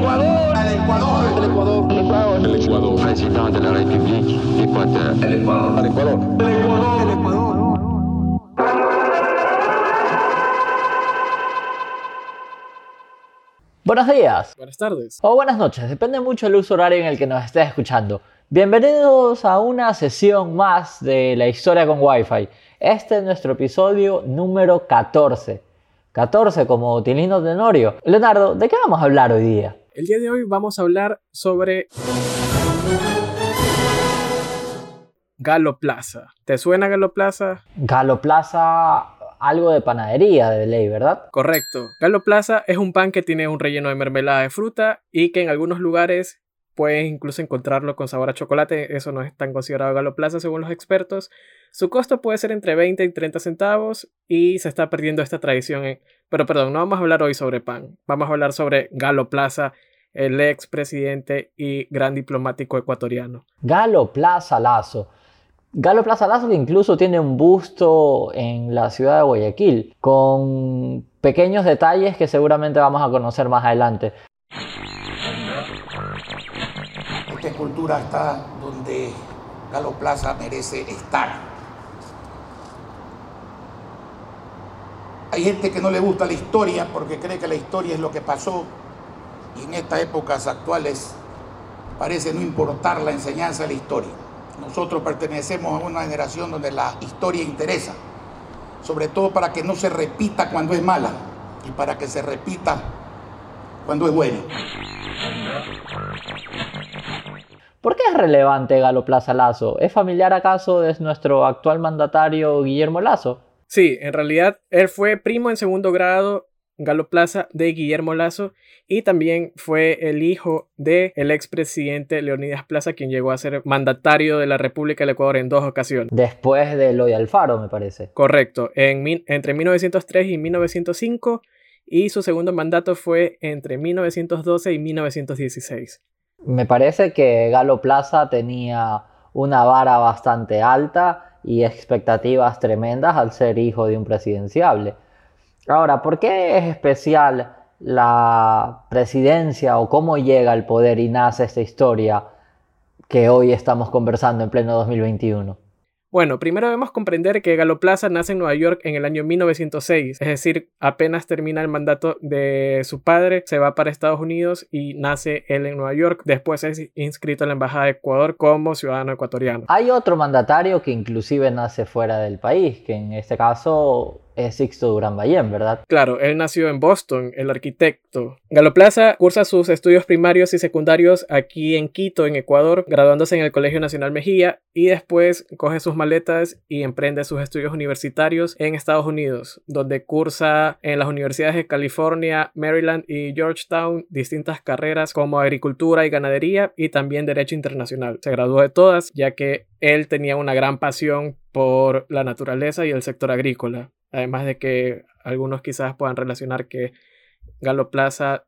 Ecuador. El Ecuador. El Ecuador. El Ecuador. El Ecuador. Presidente de la República Ecuador. El Ecuador. El Ecuador. El Ecuador. El Ecuador. Buenos días. Buenas tardes. O buenas noches, depende mucho del uso horario en el que nos estés escuchando. Bienvenidos a una sesión más de la historia con Wi-Fi. Este es nuestro episodio número 14. 14 como Tilino Tenorio. Leonardo, ¿de qué vamos a hablar hoy día? El día de hoy vamos a hablar sobre Galo Plaza. ¿Te suena Galo Plaza? Galo Plaza, algo de panadería de ley, ¿verdad? Correcto. Galo Plaza es un pan que tiene un relleno de mermelada de fruta y que en algunos lugares puedes incluso encontrarlo con sabor a chocolate. Eso no es tan considerado Galo Plaza según los expertos. Su costo puede ser entre 20 y 30 centavos y se está perdiendo esta tradición. Pero perdón, no vamos a hablar hoy sobre pan. Vamos a hablar sobre Galo Plaza, el ex presidente y gran diplomático ecuatoriano. Galo Plaza Lazo. Galo Plaza Lazo que incluso tiene un busto en la ciudad de Guayaquil, con pequeños detalles que seguramente vamos a conocer más adelante. Está donde Galo Plaza merece estar. Hay gente que no le gusta la historia porque cree que la historia es lo que pasó y en estas épocas actuales parece no importar la enseñanza de la historia. Nosotros pertenecemos a una generación donde la historia interesa, sobre todo para que no se repita cuando es mala y para que se repita cuando es buena. ¿Por qué es relevante Galo Plaza Lazo? ¿Es familiar acaso de nuestro actual mandatario Guillermo Lazo? Sí, en realidad él fue primo en segundo grado Galo Plaza de Guillermo Lazo y también fue el hijo del el expresidente Leonidas Plaza, quien llegó a ser mandatario de la República del Ecuador en dos ocasiones. Después de lo de Alfaro, me parece. Correcto, en, entre 1903 y 1905 y su segundo mandato fue entre 1912 y 1916. Me parece que Galo Plaza tenía una vara bastante alta y expectativas tremendas al ser hijo de un presidenciable. Ahora, ¿por qué es especial la presidencia o cómo llega al poder y nace esta historia que hoy estamos conversando en pleno 2021? Bueno, primero debemos comprender que Galo Plaza nace en Nueva York en el año 1906, es decir, apenas termina el mandato de su padre, se va para Estados Unidos y nace él en Nueva York. Después es inscrito en la Embajada de Ecuador como ciudadano ecuatoriano. Hay otro mandatario que inclusive nace fuera del país, que en este caso es Sixto Durán Ballén, ¿verdad? Claro, él nació en Boston, el arquitecto. Galo Plaza cursa sus estudios primarios y secundarios aquí en Quito, en Ecuador, graduándose en el Colegio Nacional Mejía y después coge sus maletas y emprende sus estudios universitarios en Estados Unidos, donde cursa en las universidades de California, Maryland y Georgetown distintas carreras como agricultura y ganadería y también derecho internacional. Se graduó de todas ya que él tenía una gran pasión por la naturaleza y el sector agrícola. Además de que algunos quizás puedan relacionar que Galo Plaza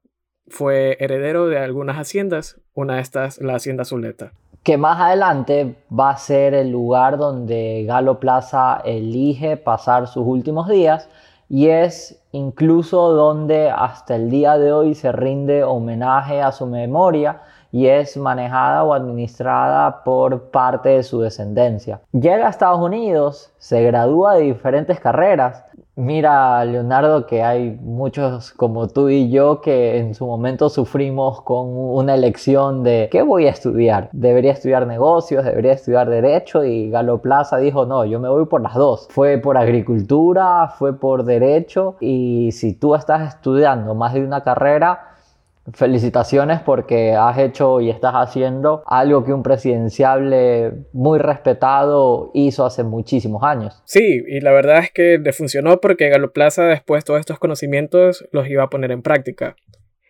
fue heredero de algunas haciendas, una de estas la hacienda Zuleta. Que más adelante va a ser el lugar donde Galo Plaza elige pasar sus últimos días y es incluso donde hasta el día de hoy se rinde homenaje a su memoria y es manejada o administrada por parte de su descendencia. Llega a Estados Unidos, se gradúa de diferentes carreras. Mira, Leonardo, que hay muchos como tú y yo que en su momento sufrimos con una elección de ¿qué voy a estudiar? ¿Debería estudiar negocios? ¿Debería estudiar derecho? Y Galo Plaza dijo, no, yo me voy por las dos. Fue por agricultura, fue por derecho y si tú estás estudiando más de una carrera, Felicitaciones porque has hecho y estás haciendo algo que un presidenciable muy respetado hizo hace muchísimos años. Sí, y la verdad es que le funcionó porque Galo Plaza después todos estos conocimientos los iba a poner en práctica.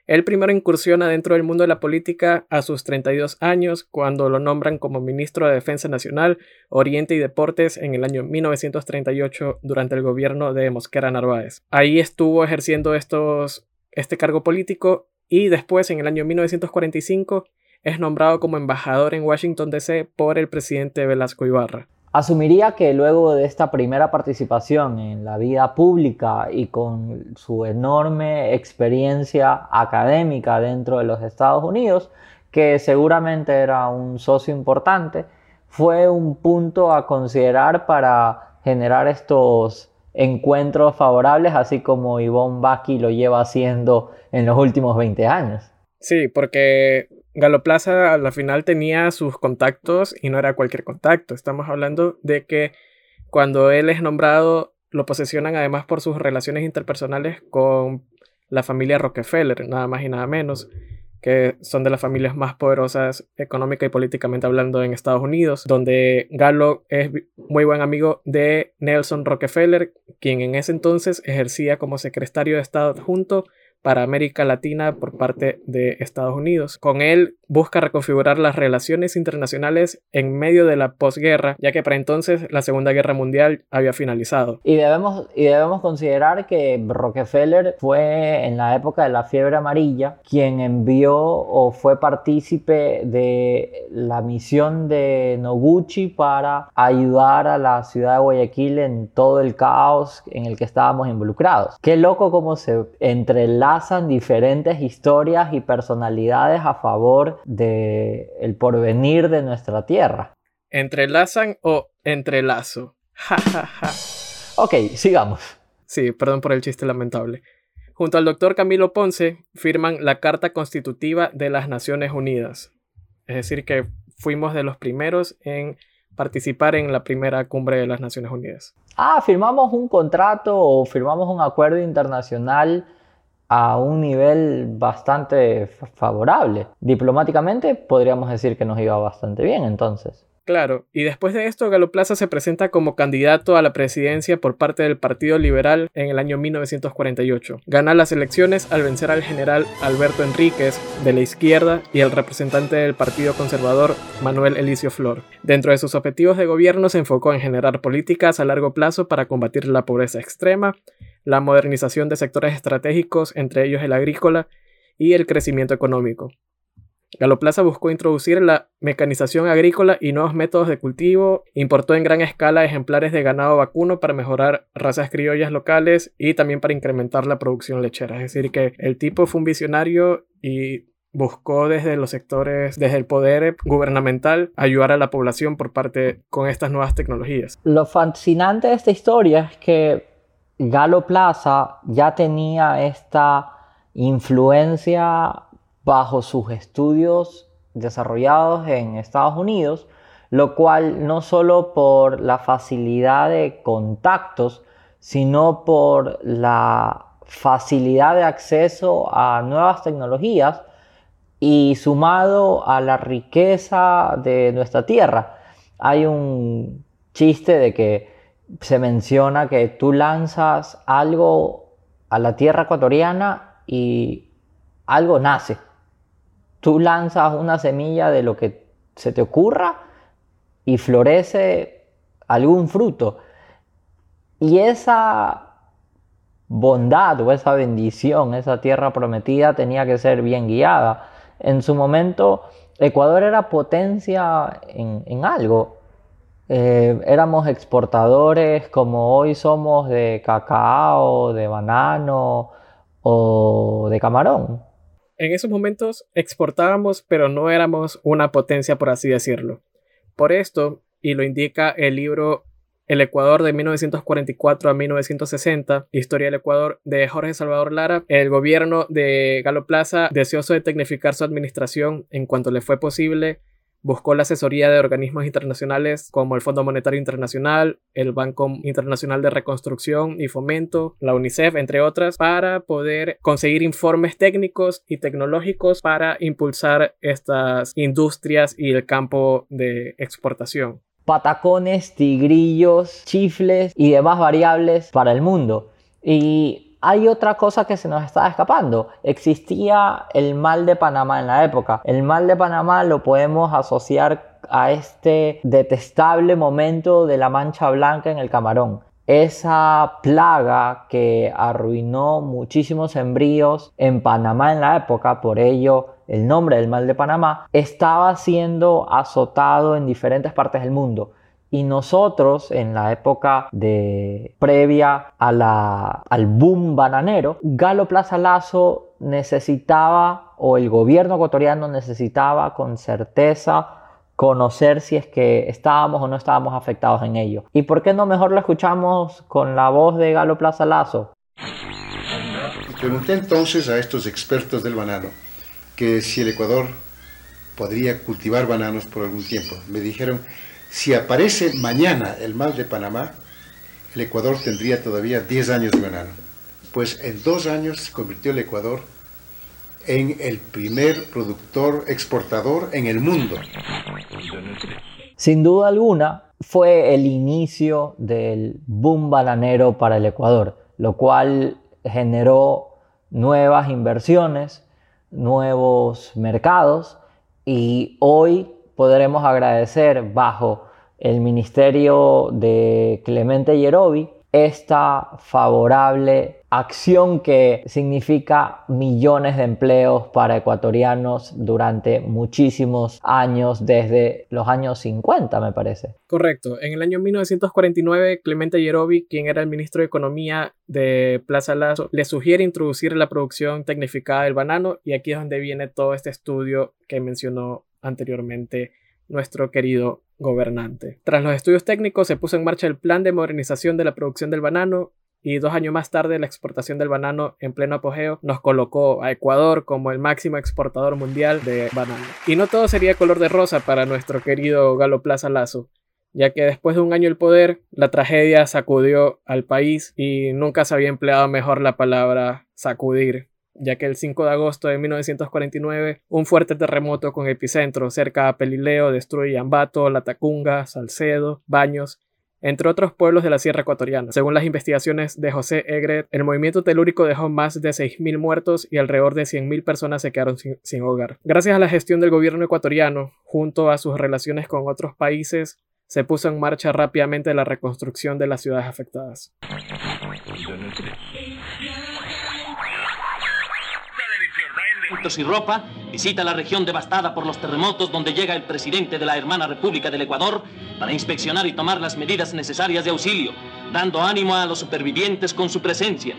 Él primero incursiona dentro del mundo de la política a sus 32 años cuando lo nombran como ministro de Defensa Nacional, Oriente y Deportes en el año 1938 durante el gobierno de Mosquera Narváez. Ahí estuvo ejerciendo estos, este cargo político y después, en el año 1945, es nombrado como embajador en Washington, D.C. por el presidente Velasco Ibarra. Asumiría que luego de esta primera participación en la vida pública y con su enorme experiencia académica dentro de los Estados Unidos, que seguramente era un socio importante, fue un punto a considerar para generar estos encuentros favorables, así como Yvonne Baki lo lleva haciendo en los últimos 20 años. Sí, porque Galo Plaza a la final tenía sus contactos y no era cualquier contacto. Estamos hablando de que cuando él es nombrado lo posesionan además por sus relaciones interpersonales con la familia Rockefeller, nada más y nada menos, que son de las familias más poderosas económica y políticamente hablando en Estados Unidos, donde Galo es muy buen amigo de Nelson Rockefeller, quien en ese entonces ejercía como secretario de Estado adjunto para América Latina por parte de Estados Unidos. Con él busca reconfigurar las relaciones internacionales en medio de la posguerra, ya que para entonces la Segunda Guerra Mundial había finalizado. Y debemos, y debemos considerar que Rockefeller fue en la época de la fiebre amarilla quien envió o fue partícipe de la misión de Noguchi para ayudar a la ciudad de Guayaquil en todo el caos en el que estábamos involucrados. Qué loco cómo se entrelazan diferentes historias y personalidades a favor de el porvenir de nuestra tierra. ¿Entrelazan o entrelazo? ok, sigamos. Sí, perdón por el chiste lamentable. Junto al doctor Camilo Ponce firman la Carta Constitutiva de las Naciones Unidas. Es decir, que fuimos de los primeros en participar en la primera cumbre de las Naciones Unidas. Ah, firmamos un contrato o firmamos un acuerdo internacional a un nivel bastante favorable. Diplomáticamente podríamos decir que nos iba bastante bien entonces. Claro, y después de esto Galo Plaza se presenta como candidato a la presidencia por parte del Partido Liberal en el año 1948. Gana las elecciones al vencer al general Alberto Enríquez de la izquierda y al representante del Partido Conservador Manuel Elicio Flor. Dentro de sus objetivos de gobierno se enfocó en generar políticas a largo plazo para combatir la pobreza extrema, la modernización de sectores estratégicos, entre ellos el agrícola, y el crecimiento económico. Galoplaza buscó introducir la mecanización agrícola y nuevos métodos de cultivo, importó en gran escala ejemplares de ganado vacuno para mejorar razas criollas locales y también para incrementar la producción lechera. Es decir, que el tipo fue un visionario y buscó desde los sectores, desde el poder gubernamental, ayudar a la población por parte con estas nuevas tecnologías. Lo fascinante de esta historia es que Galo Plaza ya tenía esta influencia bajo sus estudios desarrollados en Estados Unidos, lo cual no solo por la facilidad de contactos, sino por la facilidad de acceso a nuevas tecnologías y sumado a la riqueza de nuestra tierra. Hay un chiste de que se menciona que tú lanzas algo a la tierra ecuatoriana y algo nace tú lanzas una semilla de lo que se te ocurra y florece algún fruto. Y esa bondad o esa bendición, esa tierra prometida tenía que ser bien guiada. En su momento, Ecuador era potencia en, algo. Eh, éramos exportadores como hoy somos de cacao, de banano o de camarón en esos momentos exportábamos, pero no éramos una potencia, por así decirlo. Por esto, y lo indica el libro El Ecuador de 1944 a 1960, Historia del Ecuador de Jorge Salvador Lara, el gobierno de Galo Plaza, deseoso de tecnificar su administración en cuanto le fue posible, Buscó la asesoría de organismos internacionales como el Fondo Monetario Internacional, el Banco Internacional de Reconstrucción y Fomento, la UNICEF, entre otras, para poder conseguir informes técnicos y tecnológicos para impulsar estas industrias y el campo de exportación. Patacones, tigrillos, chifles y demás variables para el mundo. Y hay otra cosa que se nos está escapando. Existía el mal de Panamá en la época. El mal de Panamá lo podemos asociar a este detestable momento de la mancha blanca en el camarón. Esa plaga que arruinó muchísimos embrios en Panamá en la época, por ello el nombre del mal de Panamá, estaba siendo azotado en diferentes partes del mundo Y nosotros, en la época de previa al boom bananero, Galo Plaza Lazo necesitaba, o el gobierno ecuatoriano necesitaba con certeza conocer si es que estábamos o no estábamos afectados en ello. ¿Y por qué no mejor lo escuchamos con la voz de Galo Plaza Lazo? Pregunté entonces a estos expertos del banano que si el Ecuador podría cultivar bananos por algún tiempo. Me dijeron si aparece mañana el mal de Panamá, el Ecuador tendría todavía 10 años de banano. Pues en dos años se convirtió el Ecuador en el primer productor exportador en el mundo. Sin duda alguna, fue el inicio del boom bananero para el Ecuador, lo cual generó nuevas inversiones, nuevos mercados y hoy podremos agradecer bajo el ministerio de Clemente Yerobi esta favorable acción que significa millones de empleos para ecuatorianos durante muchísimos años, desde los años 50 me parece. Correcto. En el año 1949, Clemente Yerobi, quien era el ministro de Economía de Plaza Lazo, le sugiere introducir la producción tecnificada del banano y aquí es donde viene todo este estudio que mencionó anteriormente nuestro querido gobernante. Tras los estudios técnicos se puso en marcha el plan de modernización de la producción del banano y dos años más tarde la exportación del banano en pleno apogeo nos colocó a Ecuador como el máximo exportador mundial de banano. Y no todo sería color de rosa para nuestro querido Galo Plaza Lazo, ya que después de un año el poder, la tragedia sacudió al país y nunca se había empleado mejor la palabra sacudir ya que el 5 de agosto de 1949 un fuerte terremoto con epicentro cerca a Pelileo destruye Ambato, Latacunga, Salcedo, Baños, entre otros pueblos de la Sierra Ecuatoriana. Según las investigaciones de José Egret, el movimiento telúrico dejó más de 6.000 muertos y alrededor de 100.000 personas se quedaron sin, sin, hogar. Gracias a la gestión del gobierno ecuatoriano, junto a sus relaciones con otros países, se puso en marcha rápidamente la reconstrucción de las ciudades afectadas. Y ropa, visita la región devastada por los terremotos donde llega el presidente de la hermana República del Ecuador para inspeccionar y tomar las medidas necesarias de auxilio, dando ánimo a los supervivientes con su presencia.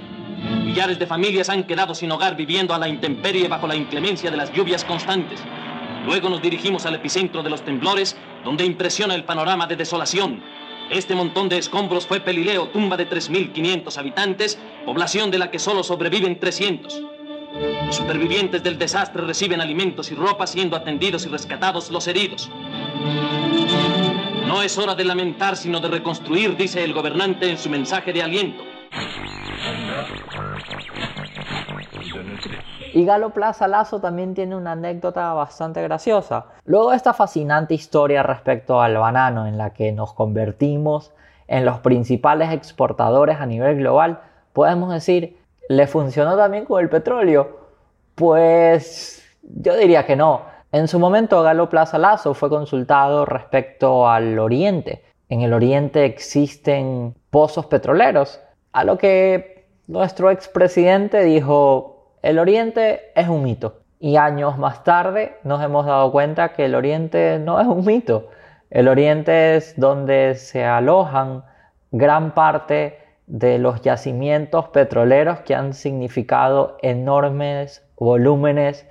Millares de familias han quedado sin hogar viviendo a la intemperie bajo la inclemencia de las lluvias constantes. Luego nos dirigimos al epicentro de los temblores, donde impresiona el panorama de desolación. Este montón de escombros fue Pelileo, tumba de 3.500 habitantes, población de la que solo sobreviven 300. Los supervivientes del desastre reciben alimentos y ropa siendo atendidos y rescatados los heridos. No es hora de lamentar, sino de reconstruir, dice el gobernante en su mensaje de aliento. Y Galo Plaza Lazo también tiene una anécdota bastante graciosa. Luego de esta fascinante historia respecto al banano en la que nos convertimos en los principales exportadores a nivel global, podemos decir ¿Le funcionó también con el petróleo? Pues yo diría que no. En su momento Galo Plaza Lazo fue consultado respecto al Oriente. En el Oriente existen pozos petroleros, a lo que nuestro expresidente dijo, el Oriente es un mito. Y años más tarde nos hemos dado cuenta que el Oriente no es un mito. El Oriente es donde se alojan gran parte de los yacimientos petroleros que han significado enormes volúmenes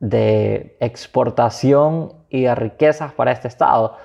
de exportación y de riquezas para este Estado.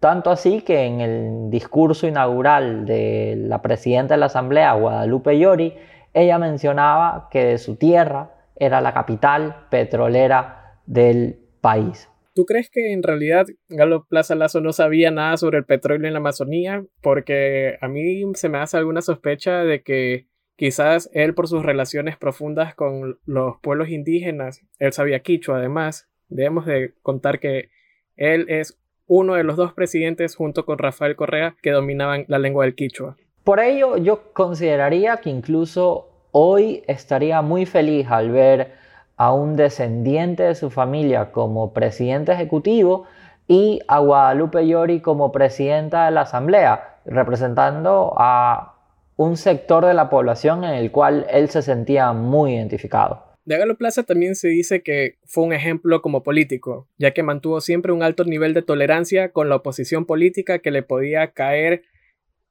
Tanto así que en el discurso inaugural de la presidenta de la Asamblea, Guadalupe Llori, ella mencionaba que su tierra era la capital petrolera del país. ¿Tú crees que en realidad Galo Plaza Lazo no sabía nada sobre el petróleo en la Amazonía? Porque a mí se me hace alguna sospecha de que quizás él por sus relaciones profundas con los pueblos indígenas, él sabía quicho además, debemos de contar que él es uno de los dos presidentes junto con Rafael Correa que dominaban la lengua del quichua. Por ello yo consideraría que incluso hoy estaría muy feliz al ver a un descendiente de su familia como presidente ejecutivo y a Guadalupe Llori como presidenta de la Asamblea, representando a un sector de la población en el cual él se sentía muy identificado. De Galo Plaza también se dice que fue un ejemplo como político, ya que mantuvo siempre un alto nivel de tolerancia con la oposición política que le podía caer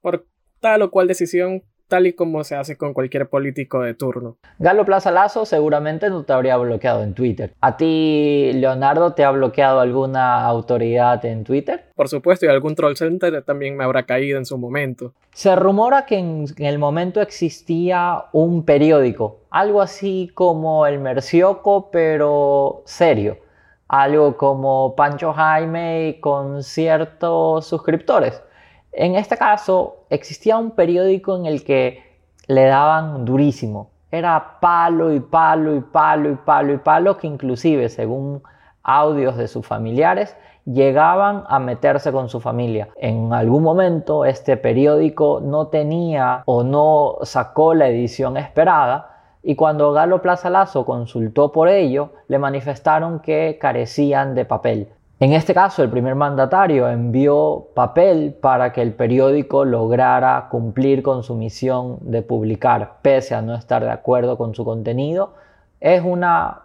por tal o cual decisión tal y como se hace con cualquier político de turno. Galo Plaza Lazo seguramente no te habría bloqueado en Twitter. ¿A ti, Leonardo, te ha bloqueado alguna autoridad en Twitter? Por supuesto, y algún troll center también me habrá caído en su momento. Se rumora que en, el momento existía un periódico, algo así como el Mercioco, pero serio. Algo como Pancho Jaime con ciertos suscriptores en este caso, existía un periódico en el que le daban durísimo. Era palo y palo y palo y palo y palo que inclusive, según audios de sus familiares, llegaban a meterse con su familia. En algún momento este periódico no tenía o no sacó la edición esperada y cuando Galo Plaza Lazo consultó por ello, le manifestaron que carecían de papel. En este caso, el primer mandatario envió papel para que el periódico lograra cumplir con su misión de publicar, pese a no estar de acuerdo con su contenido. Es una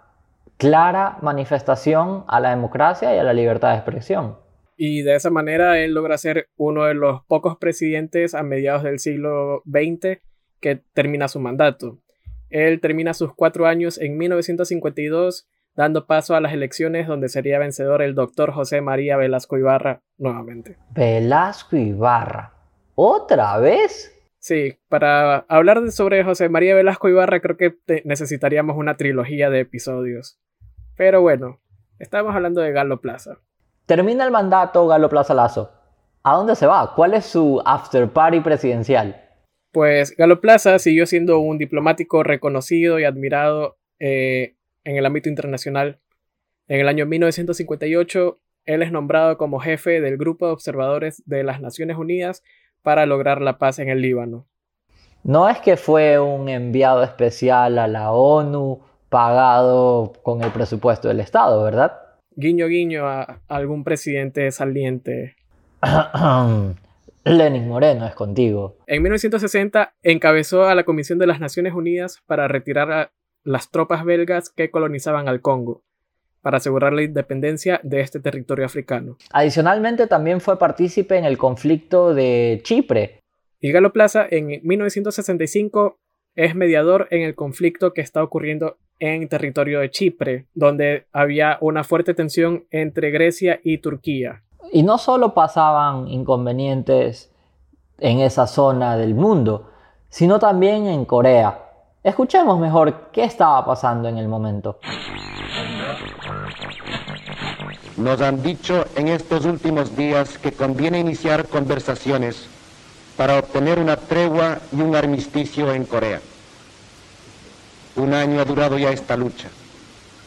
clara manifestación a la democracia y a la libertad de expresión. Y de esa manera él logra ser uno de los pocos presidentes a mediados del siglo XX que termina su mandato. Él termina sus cuatro años en 1952 dando paso a las elecciones donde sería vencedor el doctor José María Velasco Ibarra nuevamente. Velasco Ibarra. ¿Otra vez? Sí, para hablar sobre José María Velasco Ibarra creo que necesitaríamos una trilogía de episodios. Pero bueno, estamos hablando de Galo Plaza. Termina el mandato Galo Plaza Lazo. ¿A dónde se va? ¿Cuál es su after party presidencial? Pues Galo Plaza siguió siendo un diplomático reconocido y admirado eh, en el ámbito internacional. En el año 1958, él es nombrado como jefe del Grupo de Observadores de las Naciones Unidas para lograr la paz en el Líbano. No es que fue un enviado especial a la ONU pagado con el presupuesto del Estado, ¿verdad? Guiño guiño a algún presidente saliente. Lenin Moreno es contigo. En 1960 encabezó a la Comisión de las Naciones Unidas para retirar las tropas belgas que colonizaban al Congo para asegurar la independencia de este territorio africano. Adicionalmente también fue partícipe en el conflicto de Chipre. Y Galo Plaza en 1965 es mediador en el conflicto que está ocurriendo en territorio de Chipre, donde había una fuerte tensión entre Grecia y Turquía. Y no solo pasaban inconvenientes en esa zona del mundo, sino también en Corea, Escuchemos mejor qué estaba pasando en el momento. Nos han dicho en estos últimos días que conviene iniciar conversaciones para obtener una tregua y un armisticio en Corea. Un año ha durado ya esta lucha,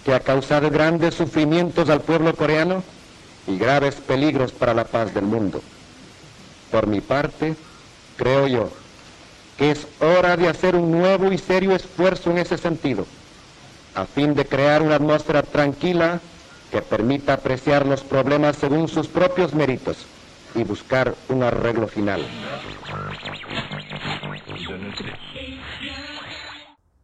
que ha causado grandes sufrimientos al pueblo coreano y graves peligros para la paz del mundo. Por mi parte, creo yo que es hora de hacer un nuevo y serio esfuerzo en ese sentido, a fin de crear una atmósfera tranquila que permita apreciar los problemas según sus propios méritos y buscar un arreglo final.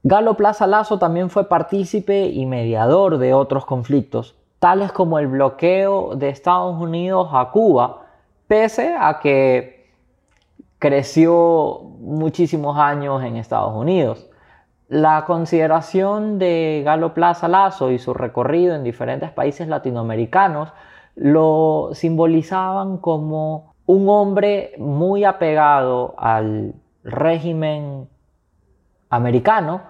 Galo Plaza Lazo también fue partícipe y mediador de otros conflictos, tales como el bloqueo de Estados Unidos a Cuba, pese a que creció muchísimos años en Estados Unidos. La consideración de Galo Plaza Lazo y su recorrido en diferentes países latinoamericanos lo simbolizaban como un hombre muy apegado al régimen americano,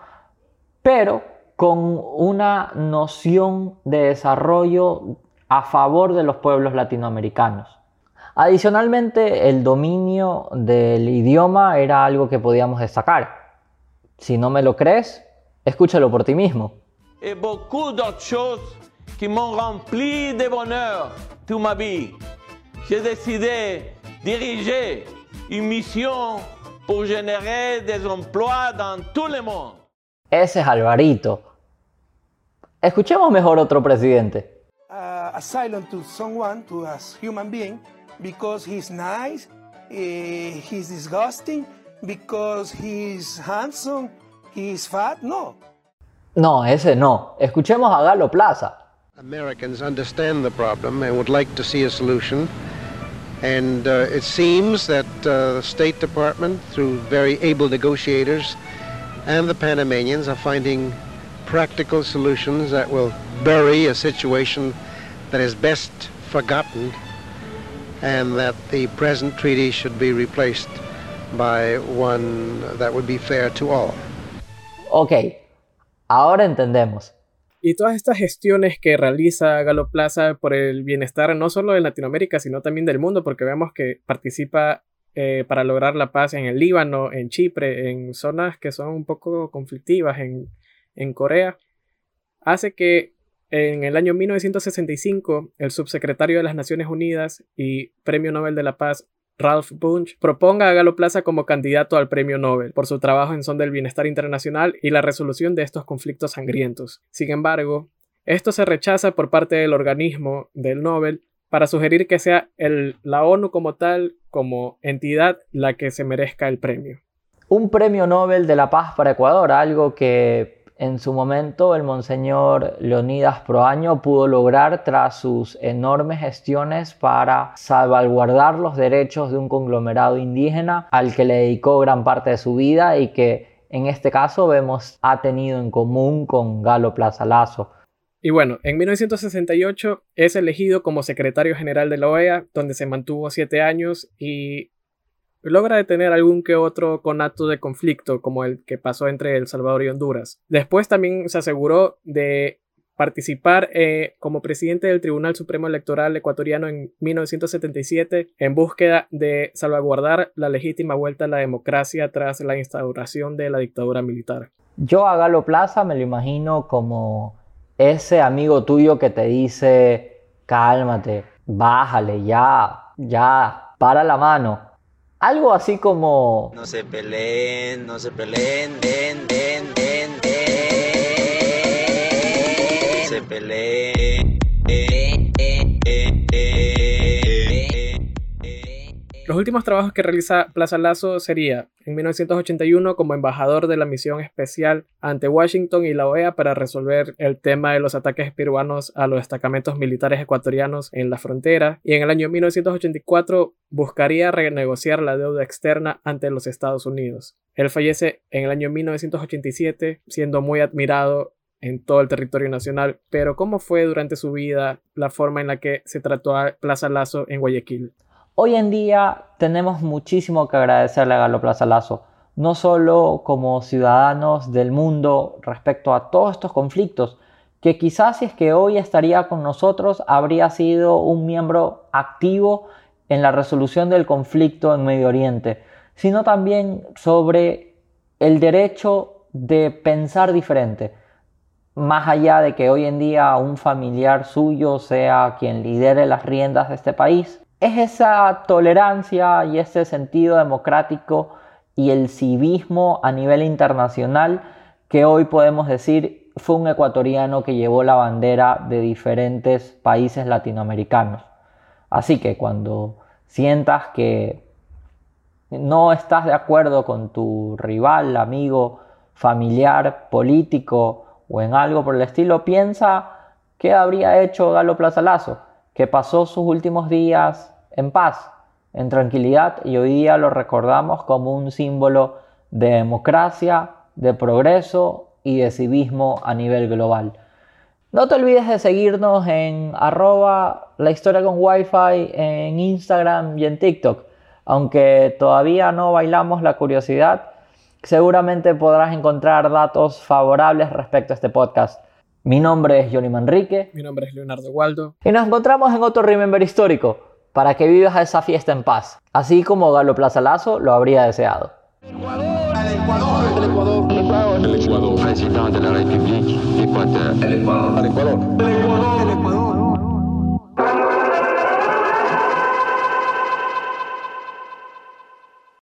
pero con una noción de desarrollo a favor de los pueblos latinoamericanos. Adicionalmente, el dominio del idioma era algo que podíamos destacar. Si no me lo crees, escúchalo por ti mismo. Et beaucoup d'autres choses qui m'ont rempli de bonheur toute ma vie. J'ai décidé diriger une mission pour générer des emplois dans tout le monde. Ese es Alvarito. Escuchemos mejor otro presidente. Uh, asylum to someone, to a human being, because he's nice, uh, he's disgusting, because he's handsome, he's fat. No. No, ese no. Escuchemos a Galo Plaza. Americans understand the problem and would like to see a solution. And uh, it seems that uh, the State Department, through very able negotiators, and the Panamanians are finding practical solutions that will bury a situation that is best forgotten and that the present treaty should be replaced by one that would be fair to all. Ok, ahora entendemos. Y todas estas gestiones que realiza Galo Plaza por el bienestar no solo de Latinoamérica, sino también del mundo, porque vemos que participa eh, para lograr la paz en el Líbano, en Chipre, en zonas que son un poco conflictivas, en, en Corea, hace que en el año 1965 el subsecretario de las Naciones Unidas y Premio Nobel de la Paz Ralph Bunche proponga a Galo Plaza como candidato al premio Nobel por su trabajo en son del bienestar internacional y la resolución de estos conflictos sangrientos. Sin embargo, esto se rechaza por parte del organismo del Nobel para sugerir que sea la ONU como tal, como entidad, la que se merezca el premio. Un premio Nobel de la Paz para Ecuador, algo que en su momento el monseñor Leonidas Proaño pudo lograr tras sus enormes gestiones para salvaguardar los derechos de un conglomerado indígena al que le dedicó gran parte de su vida y que en este caso vemos ha tenido en común con Galo Plaza Lazo. Y bueno, en 1968 es elegido como secretario general de la OEA, donde se mantuvo siete años y logra detener algún que otro conato de conflicto, como el que pasó entre El Salvador y Honduras. Después también se aseguró de participar eh, como presidente del Tribunal Supremo Electoral ecuatoriano en 1977 en búsqueda de salvaguardar la legítima vuelta a la democracia tras la instauración de la dictadura militar. Yo a Galo Plaza me lo imagino como ese amigo tuyo que te dice, cálmate, bájale, ya, ya, para la mano, algo así como... No se peleen, no se peleen, den, den, den, den. Se peleen. Los últimos trabajos que realiza Plaza Lazo sería en 1981 como embajador de la misión especial ante Washington y la OEA para resolver el tema de los ataques peruanos a los destacamentos militares ecuatorianos en la frontera y en el año 1984 buscaría renegociar la deuda externa ante los Estados Unidos. Él fallece en el año 1987 siendo muy admirado en todo el territorio nacional, pero ¿cómo fue durante su vida la forma en la que se trató a Plaza Lazo en Guayaquil? Hoy en día tenemos muchísimo que agradecerle a Galo Plaza Lazo, no solo como ciudadanos del mundo respecto a todos estos conflictos, que quizás si es que hoy estaría con nosotros habría sido un miembro activo en la resolución del conflicto en Medio Oriente, sino también sobre el derecho de pensar diferente, más allá de que hoy en día un familiar suyo sea quien lidere las riendas de este país, es esa tolerancia y ese sentido democrático y el civismo a nivel internacional que hoy podemos decir fue un ecuatoriano que llevó la bandera de diferentes países latinoamericanos. Así que cuando sientas que no estás de acuerdo con tu rival, amigo, familiar, político o en algo por el estilo, piensa qué habría hecho Galo Plaza Lazo, que pasó sus últimos días en paz, en tranquilidad y hoy día lo recordamos como un símbolo de democracia, de progreso y de civismo a nivel global. No te olvides de seguirnos en arroba la historia con wifi en Instagram y en TikTok. Aunque todavía no bailamos la curiosidad, seguramente podrás encontrar datos favorables respecto a este podcast. Mi nombre es Johnny Manrique. Mi nombre es Leonardo Waldo. Y nos encontramos en otro Remember histórico para que vivas esa fiesta en paz, así como Galo Plaza Lazo lo habría deseado. El Ecuador, el Ecuador, el Ecuador, el Ecuador, presidente de la República, Ecuador, el Ecuador, el Ecuador, el Ecuador, el Ecuador.